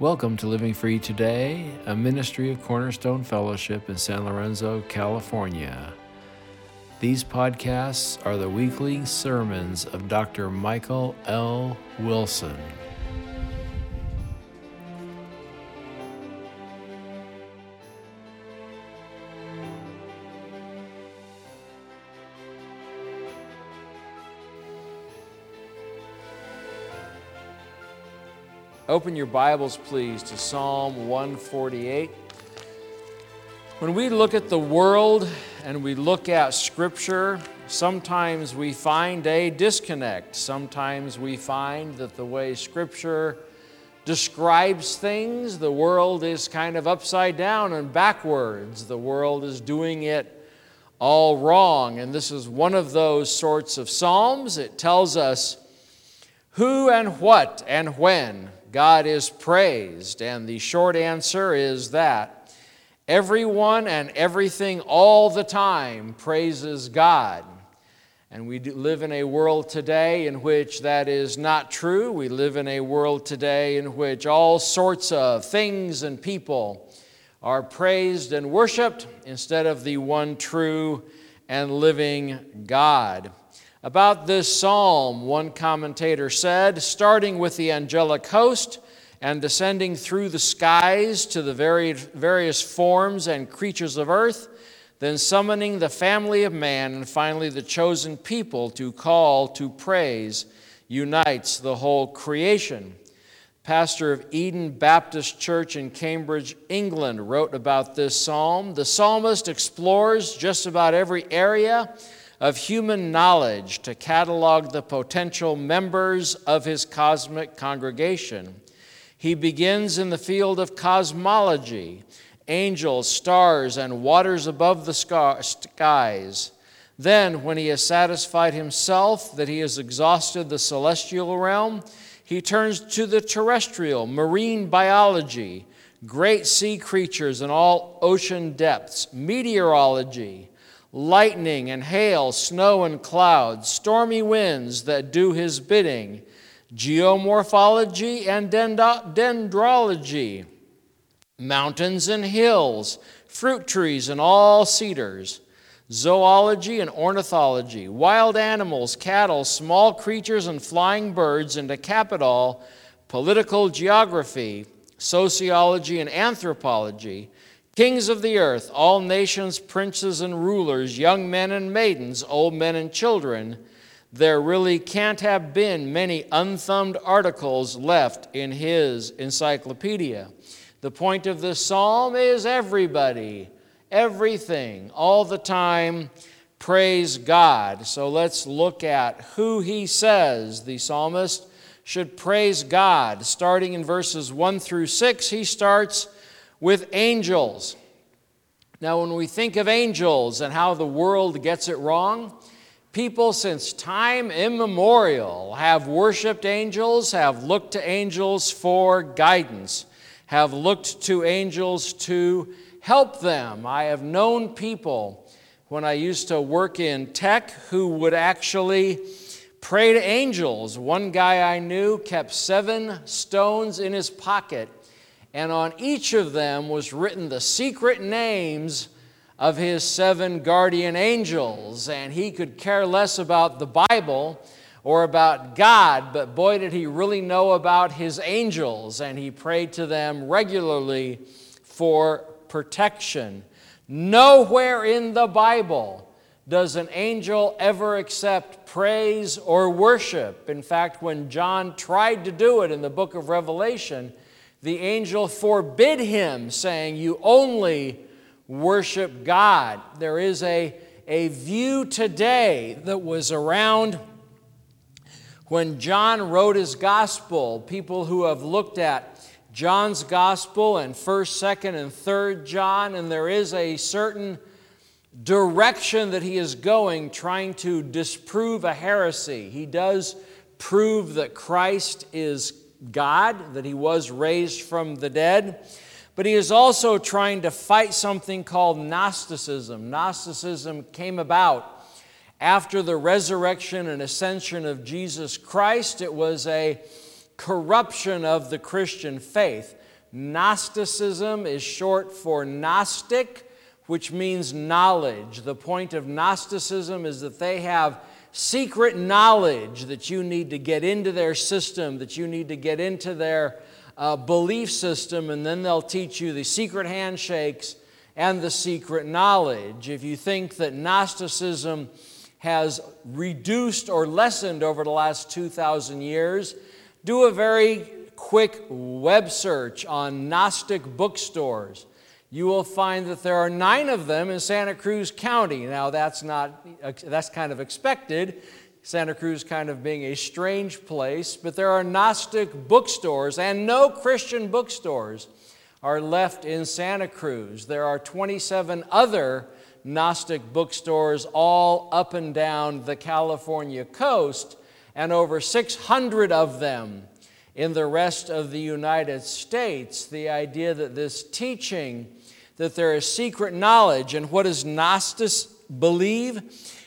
Welcome to Living Free Today, a ministry of Cornerstone Fellowship in San Lorenzo, California. These podcasts are the weekly sermons of Dr. Michael L. Wilson. Open your Bibles, please, to Psalm 148. When we look at the world and we look at Scripture, sometimes we find a disconnect. Sometimes we find that the way Scripture describes things, the world is kind of upside down and backwards. The world is doing it all wrong. And this is one of those sorts of Psalms. It tells us who and what and when God is praised? And the short answer is that everyone and everything all the time praises God. And we live in a world today in which that is not true. We live in a world today in which all sorts of things and people are praised and worshiped instead of the one true and living God. About this psalm, one commentator said, starting with the angelic host and descending through the skies to the various forms and creatures of earth, then summoning the family of man and finally the chosen people to call to praise, unites the whole creation. Pastor of Eden Baptist Church in Cambridge, England, wrote about this psalm. The psalmist explores just about every area of human knowledge to catalog the potential members of his cosmic congregation. He begins in the field of cosmology angels, stars, and waters above the skies. Then, when he has satisfied himself that he has exhausted the celestial realm, he turns to the terrestrial, marine biology, great sea creatures in all ocean depths, meteorology, lightning and hail, snow and clouds, stormy winds that do his bidding, geomorphology and dendrology, mountains and hills, fruit trees and all cedars, zoology and ornithology, wild animals, cattle, small creatures and flying birds, and to cap it all, political geography, sociology and anthropology Kings of the earth, all nations, princes and rulers, young men and maidens, old men and children, there really can't have been many unthumbed articles left in his encyclopedia. The point of this psalm is everybody, everything, all the time, praise God. So let's look at who he says the psalmist should praise God. Starting in verses 1 through 6, he starts with angels. Now, when we think of angels and how the world gets it wrong, people since time immemorial have worshiped angels, have looked to angels for guidance, have looked to angels to help them. I have known people when I used to work in tech who would actually pray to angels. One guy I knew kept seven stones in his pocket and on each of them was written the secret names of his seven guardian angels. And he could care less about the Bible or about God, but boy, did he really know about his angels, and he prayed to them regularly for protection. Nowhere in the Bible does an angel ever accept praise or worship. In fact, when John tried to do it in the book of Revelation, the angel forbid him, saying, You only worship God. There is a, a view today that was around when John wrote his gospel. People who have looked at John's gospel and 1st, 2nd, and 3rd John, and there is a certain direction that he is going, trying to disprove a heresy. He does prove that Christ is God, that he was raised from the dead, but he is also trying to fight something called Gnosticism. Gnosticism came about after the resurrection and ascension of Jesus Christ. It was a corruption of the Christian faith. Gnosticism is short for Gnostic, which means knowledge. The point of Gnosticism is that they have secret knowledge that you need to get into their system, that you need to get into their uh, belief system, and then they'll teach you the secret handshakes and the secret knowledge. If you think that Gnosticism has reduced or lessened over the last 2,000 years, do a very quick web search on Gnostic bookstores. You will find that there are nine of them in Santa Cruz County. Now, that's not, that's kind of expected. Santa Cruz kind of being a strange place, but there are Gnostic bookstores and no Christian bookstores are left in Santa Cruz. There are 27 other Gnostic bookstores all up and down the California coast, and over 600 of them in the rest of the United States. The idea that this teaching, that there is secret knowledge, and what does Gnostics believe?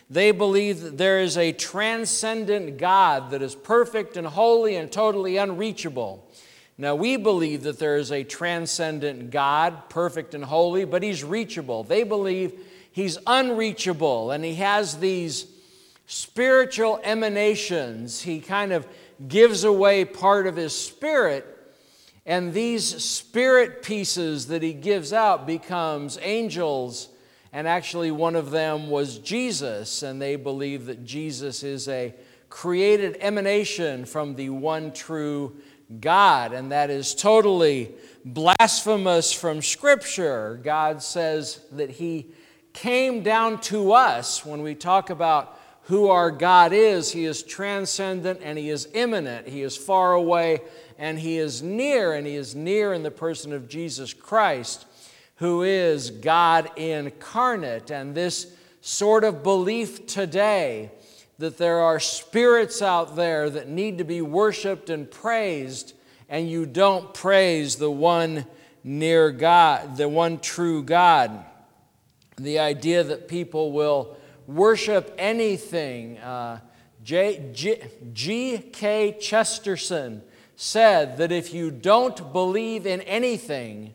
They believe that there is a transcendent God that is perfect and holy and totally unreachable. Now, we believe that there is a transcendent God, perfect and holy, but he's reachable. They believe he's unreachable and he has these spiritual emanations. He kind of gives away part of his spirit and these spirit pieces that he gives out becomes angels and actually one of them was Jesus and they believe that Jesus is a created emanation from the one true God and that is totally blasphemous from scripture. God says that he came down to us when we talk about who our God is. He is transcendent and He is immanent. He is far away and He is near, and He is near in the person of Jesus Christ, who is God incarnate. And this sort of belief today that there are spirits out there that need to be worshiped and praised, and you don't praise the one near God, the one true God the idea that people will worship anything. Uh, G.K. Chesterton said that if you don't believe in anything,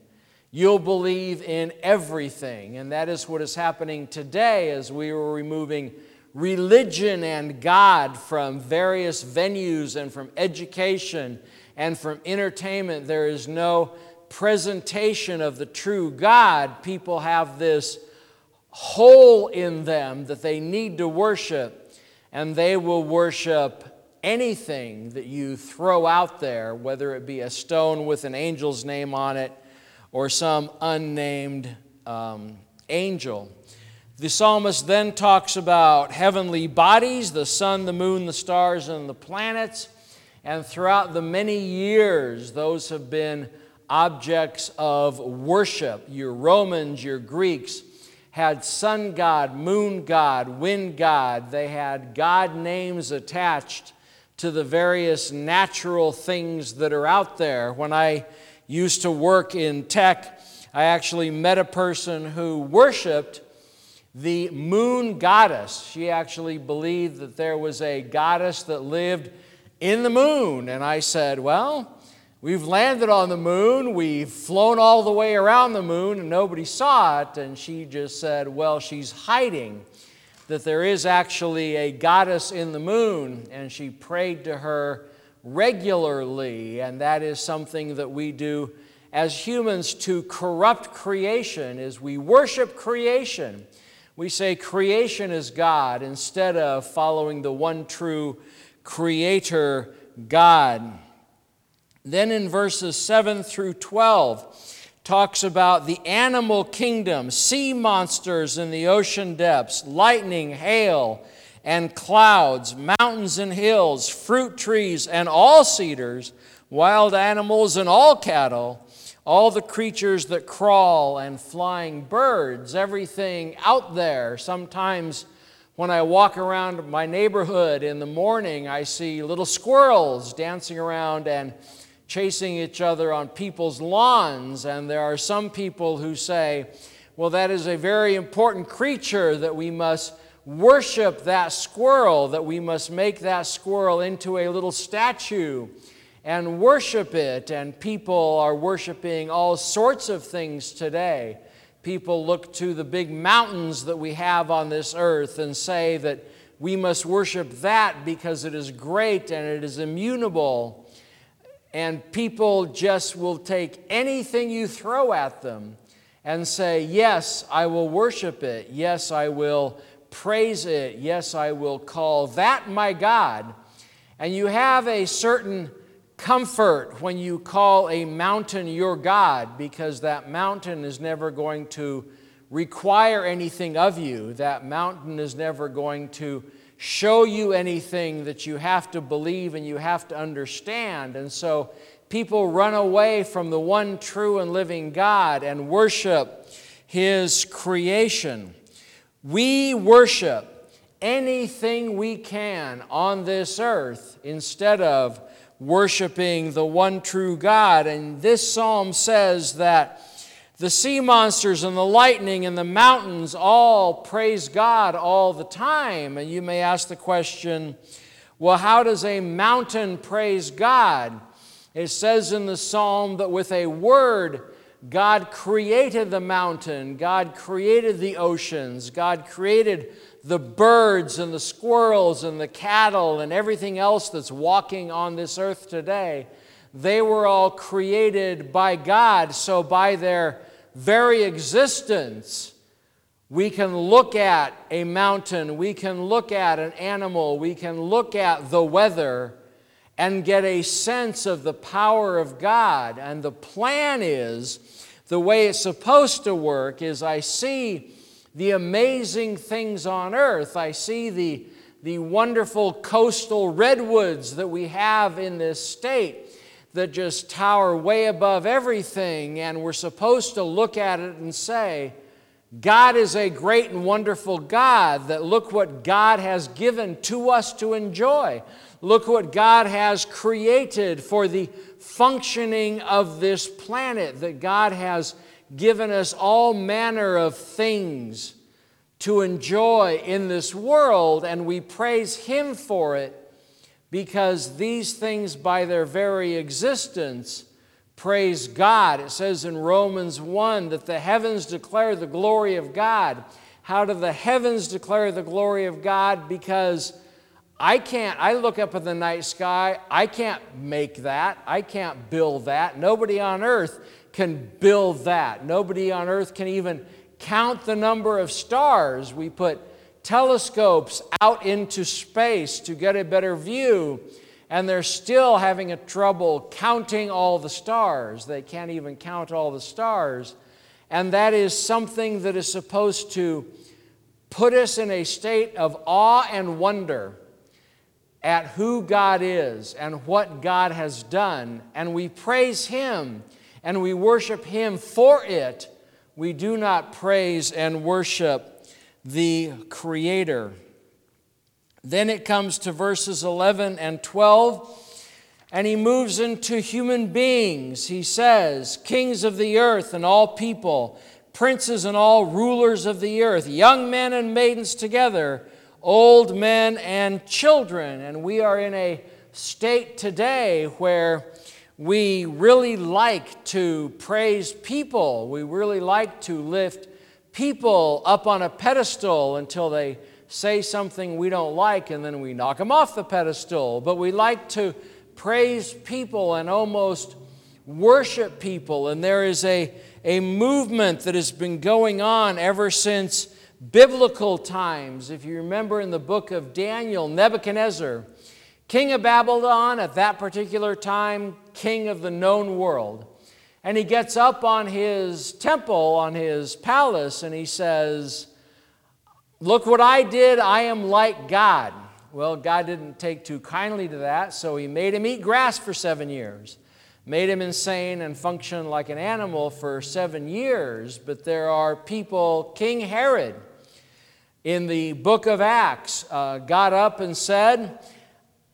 you'll believe in everything. And that is what is happening today as we are removing religion and God from various venues and from education and from entertainment. There is no presentation of the true God. People have this hole in them that they need to worship, and they will worship anything that you throw out there, whether it be a stone with an angel's name on it or some unnamed um, angel. The psalmist then talks about heavenly bodies the sun, the moon, the stars, and the planets. And throughout the many years, those have been objects of worship. Your Romans, your Greeks, had sun god, moon god, wind god. They had god names attached to the various natural things that are out there. When I used to work in tech, I actually met a person who worshiped the moon goddess. She actually believed that there was a goddess that lived in the moon. And I said, Well, We've landed on the moon, we've flown all the way around the moon, and nobody saw it. And she just said, Well, she's hiding that there is actually a goddess in the moon. And she prayed to her regularly. And that is something that we do as humans to corrupt creation is we worship creation. We say creation is God instead of following the one true creator God. Then in verses 7 through 12, talks about the animal kingdom, sea monsters in the ocean depths, lightning, hail, and clouds, mountains and hills, fruit trees and all cedars, wild animals and all cattle, all the creatures that crawl and flying birds, everything out there. Sometimes when I walk around my neighborhood in the morning, I see little squirrels dancing around and chasing each other on people's lawns. And there are some people who say, well, that is a very important creature that we must worship that squirrel, that we must make that squirrel into a little statue. and worship it. And people are worshiping all sorts of things today. People look to the big mountains that we have on this earth and say that we must worship that because it is great and it is immutable. And people just will take anything you throw at them and say, Yes, I will worship it. Yes, I will praise it. Yes, I will call that my God. And you have a certain comfort when you call a mountain your God because that mountain is never going to require anything of you. That mountain is never going to show you anything that you have to believe and you have to understand. And so people run away from the one true and living God and worship His creation. We worship anything we can on this earth instead of worshiping the one true God. And this psalm says that the sea monsters and the lightning and the mountains all praise God all the time. And you may ask the question, well, how does a mountain praise God? It says in the psalm that with a word, God created the mountain, God created the oceans, God created the birds and the squirrels and the cattle and everything else that's walking on this earth today, they were all created by God. So, by their very existence, we can look at a mountain, we can look at an animal, we can look at the weather and get a sense of the power of God. And the plan is the way it's supposed to work is I see the amazing things on earth. I see the, the wonderful coastal redwoods that we have in this state that just tower way above everything, and we're supposed to look at it and say, God is a great and wonderful God, that look what God has given to us to enjoy. Look what God has created for the functioning of this planet, that God has given us all manner of things to enjoy in this world, and we praise Him for it because these things, by their very existence, praise God. It says in Romans 1 that the heavens declare the glory of God. How do the heavens declare the glory of God? Because I can't, I look up at the night sky, I can't make that, I can't build that. Nobody on earth can build that. Nobody on earth can even count the number of stars. We put telescopes out into space to get a better view, and they're still having a trouble counting all the stars. They can't even count all the stars. And that is something that is supposed to put us in a state of awe and wonder at who God is and what God has done. And we praise Him and we worship Him for it, we do not praise and worship the Creator. Then it comes to verses 11 and 12, and he moves into human beings. He says, Kings of the earth and all people, princes and all rulers of the earth, young men and maidens together, old men and children. And we are in a state today where we really like to praise people. We really like to lift people up on a pedestal until they say something we don't like and then we knock them off the pedestal. But we like to praise people and almost worship people. And there is a, a movement that has been going on ever since biblical times. If you remember in the book of Daniel, Nebuchadnezzar king of Babylon at that particular time, king of the known world. And he gets up on his temple, on his palace, and he says, Look what I did, I am like God. Well, God didn't take too kindly to that, so he made him eat grass for seven years, made him insane and function like an animal for seven years. But there are people, King Herod, in the book of Acts, uh, got up and said,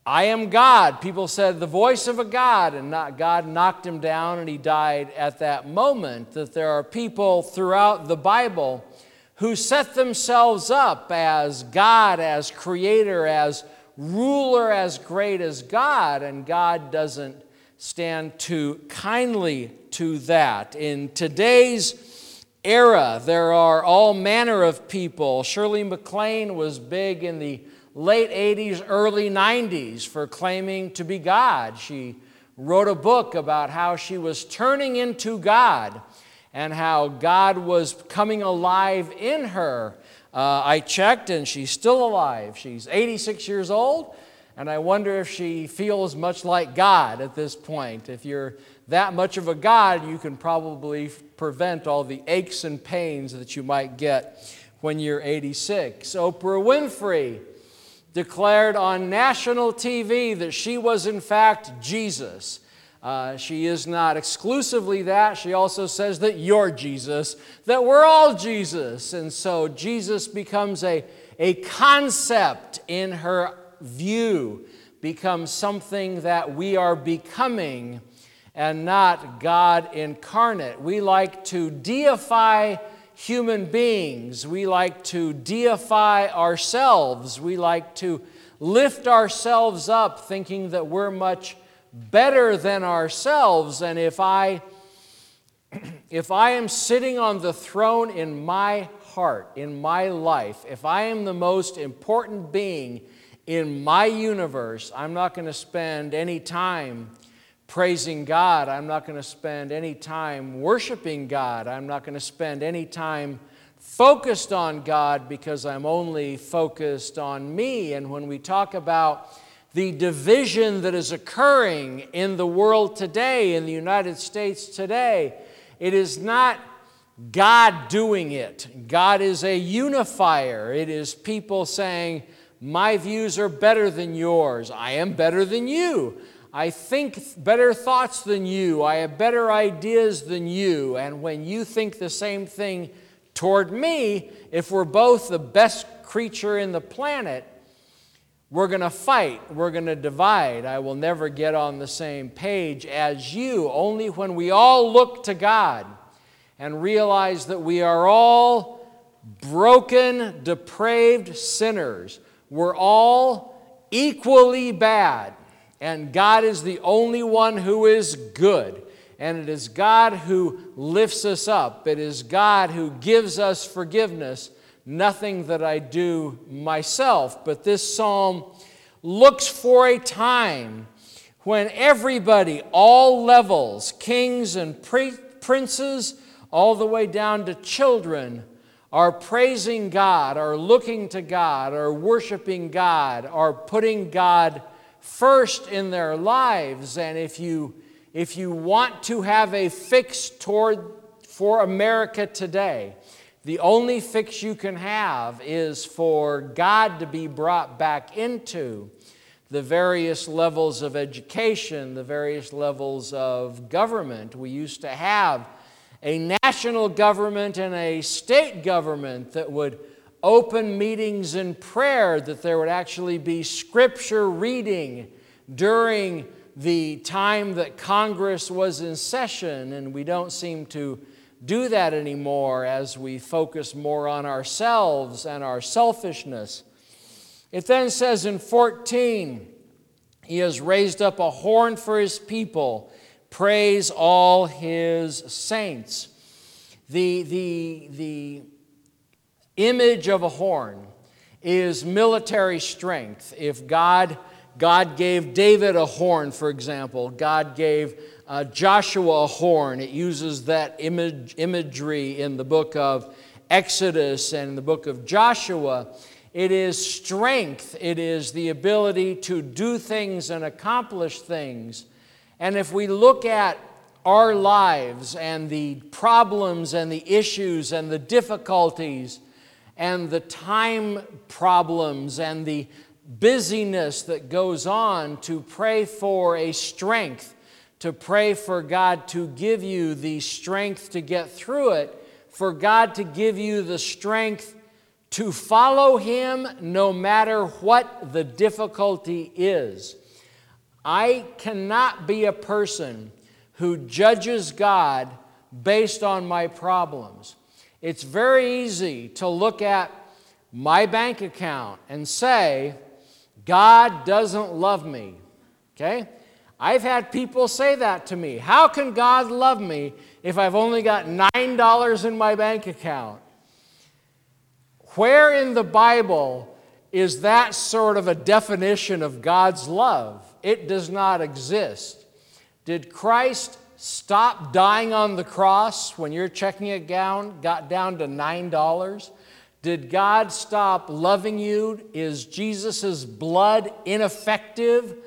I am God. People said the voice of a God, and not, God knocked him down and he died at that moment. That there are people throughout the Bible who set themselves up as God, as creator, as ruler, as great as God, and God doesn't stand too kindly to that. In today's era, there are all manner of people. Shirley MacLaine was big in the late 80s, early 90s for claiming to be God. She wrote a book about how she was turning into God and how God was coming alive in her. Uh, I checked and she's still alive. She's 86 years old, and I wonder if she feels much like God at this point. If you're that much of a God, you can probably prevent all the aches and pains that you might get when you're 86. Oprah Winfrey declared on national TV that she was, in fact, Jesus. Uh, she is not exclusively that. She also says that you're Jesus, that we're all Jesus. And so Jesus becomes a, a concept in her view, becomes something that we are becoming and not God incarnate. We like to deify human beings. We like to deify ourselves. We like to lift ourselves up thinking that we're much better than ourselves. And if I if I am sitting on the throne in my heart, in my life, if I am the most important being in my universe, I'm not going to spend any time praising God. I'm not going to spend any time worshiping God. I'm not going to spend any time focused on God because I'm only focused on me. And when we talk about the division that is occurring in the world today, in the United States today, it is not God doing it. God is a unifier. It is people saying, My views are better than yours. I am better than you. I think better thoughts than you. I have better ideas than you. And when you think the same thing toward me, if we're both the best creature in the planet, we're going to fight. We're going to divide. I will never get on the same page as you. Only when we all look to God and realize that we are all broken, depraved sinners, we're all equally bad and God is the only one who is good. And it is God who lifts us up. It is God who gives us forgiveness, nothing that I do myself. But this psalm looks for a time when everybody, all levels, kings and princes, all the way down to children, are praising God, are looking to God, are worshiping God, are putting God first in their lives. And if you, if you want to have a fix toward, for America today, the only fix you can have is for God to be brought back into the various levels of education, the various levels of government. We used to have a national government and a state government that would open meetings in prayer, that there would actually be scripture reading during the time that Congress was in session, and we don't seem to do that anymore as we focus more on ourselves and our selfishness. It then says in 14, He has raised up a horn for His people, praise all His saints. The, the, the image of a horn is military strength. If God, God gave David a horn, for example, God gave uh, Joshua a horn. It uses that image, imagery in the book of Exodus and the book of Joshua. It is strength, it is the ability to do things and accomplish things. And if we look at our lives and the problems and the issues and the difficulties and the time problems and the busyness that goes on to pray for a strength, to pray for God to give you the strength to get through it, for God to give you the strength to follow Him no matter what the difficulty is. I cannot be a person who judges God based on my problems. It's very easy to look at my bank account and say, God doesn't love me. Okay? I've had people say that to me. How can God love me if I've only got $9 in my bank account? Where in the Bible is that sort of a definition of God's love? It does not exist. Did Christ stop dying on the cross when your checking account got down to $9? Did God stop loving you? Is Jesus' blood ineffective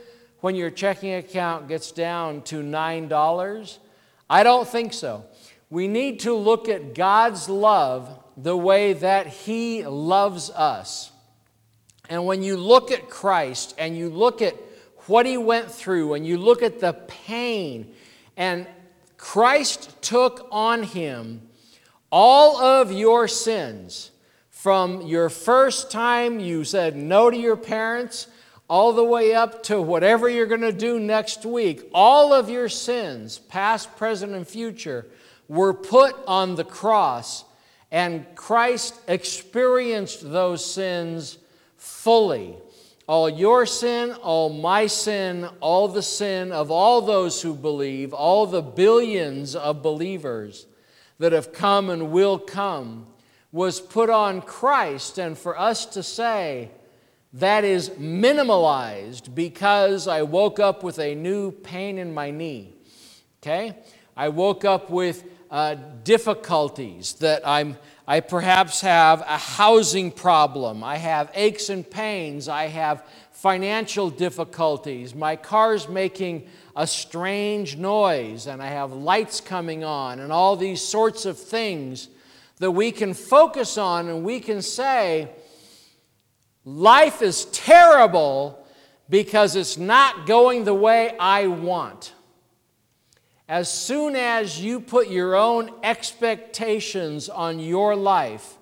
when your checking account gets down to $9? I don't think so. We need to look at God's love the way that He loves us. And when you look at Christ and you look at what He went through and you look at the pain, and Christ took on Him all of your sins from your first time you said no to your parents all the way up to whatever you're going to do next week, all of your sins, past, present, and future, were put on the cross, and Christ experienced those sins fully. All your sin, all my sin, all the sin of all those who believe, all the billions of believers that have come and will come was put on Christ, and for us to say that is minimalized because I woke up with a new pain in my knee. Okay? I woke up with uh, difficulties that I'm, I perhaps have a housing problem. I have aches and pains. I have financial difficulties. My car's making a strange noise, and I have lights coming on, and all these sorts of things that we can focus on and we can say, life is terrible because it's not going the way I want. As soon as you put your own expectations on your life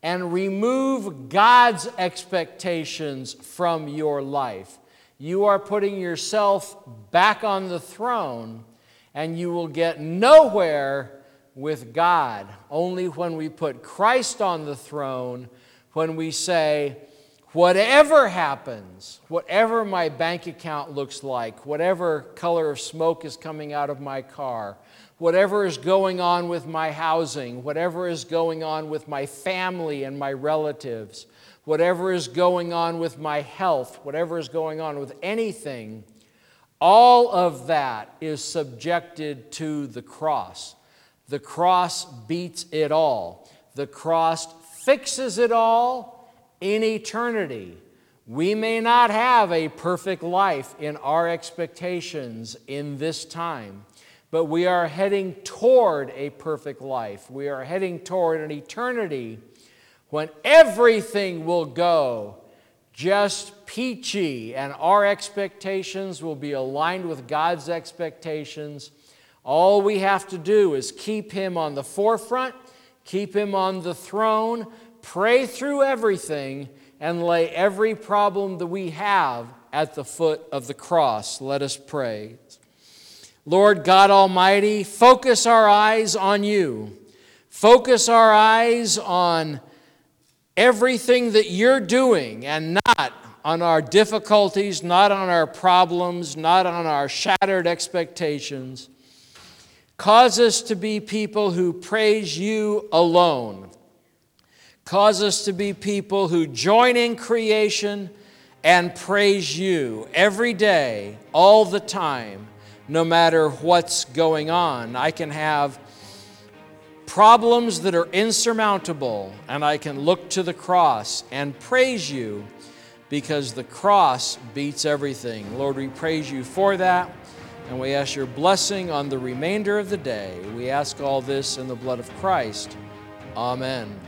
and remove God's expectations from your life, you are putting yourself back on the throne and you will get nowhere with God. Only when we put Christ on the throne, when we say, whatever happens, whatever my bank account looks like, whatever color of smoke is coming out of my car, whatever is going on with my housing, whatever is going on with my family and my relatives, whatever is going on with my health, whatever is going on with anything, all of that is subjected to the cross. The cross beats it all. The cross fixes it all in eternity. We may not have a perfect life in our expectations in this time, but we are heading toward a perfect life. We are heading toward an eternity when everything will go just peachy and our expectations will be aligned with God's expectations all we have to do is keep Him on the forefront, keep Him on the throne, pray through everything, and lay every problem that we have at the foot of the cross. Let us pray. Lord God Almighty, focus our eyes on you. Focus our eyes on everything that you're doing and not on our difficulties, not on our problems, not on our shattered expectations. Cause us to be people who praise you alone. Cause us to be people who join in creation and praise you every day, all the time, no matter what's going on. I can have problems that are insurmountable, and I can look to the cross and praise you because the cross beats everything. Lord, we praise you for that. And we ask your blessing on the remainder of the day. We ask all this in the blood of Christ. Amen.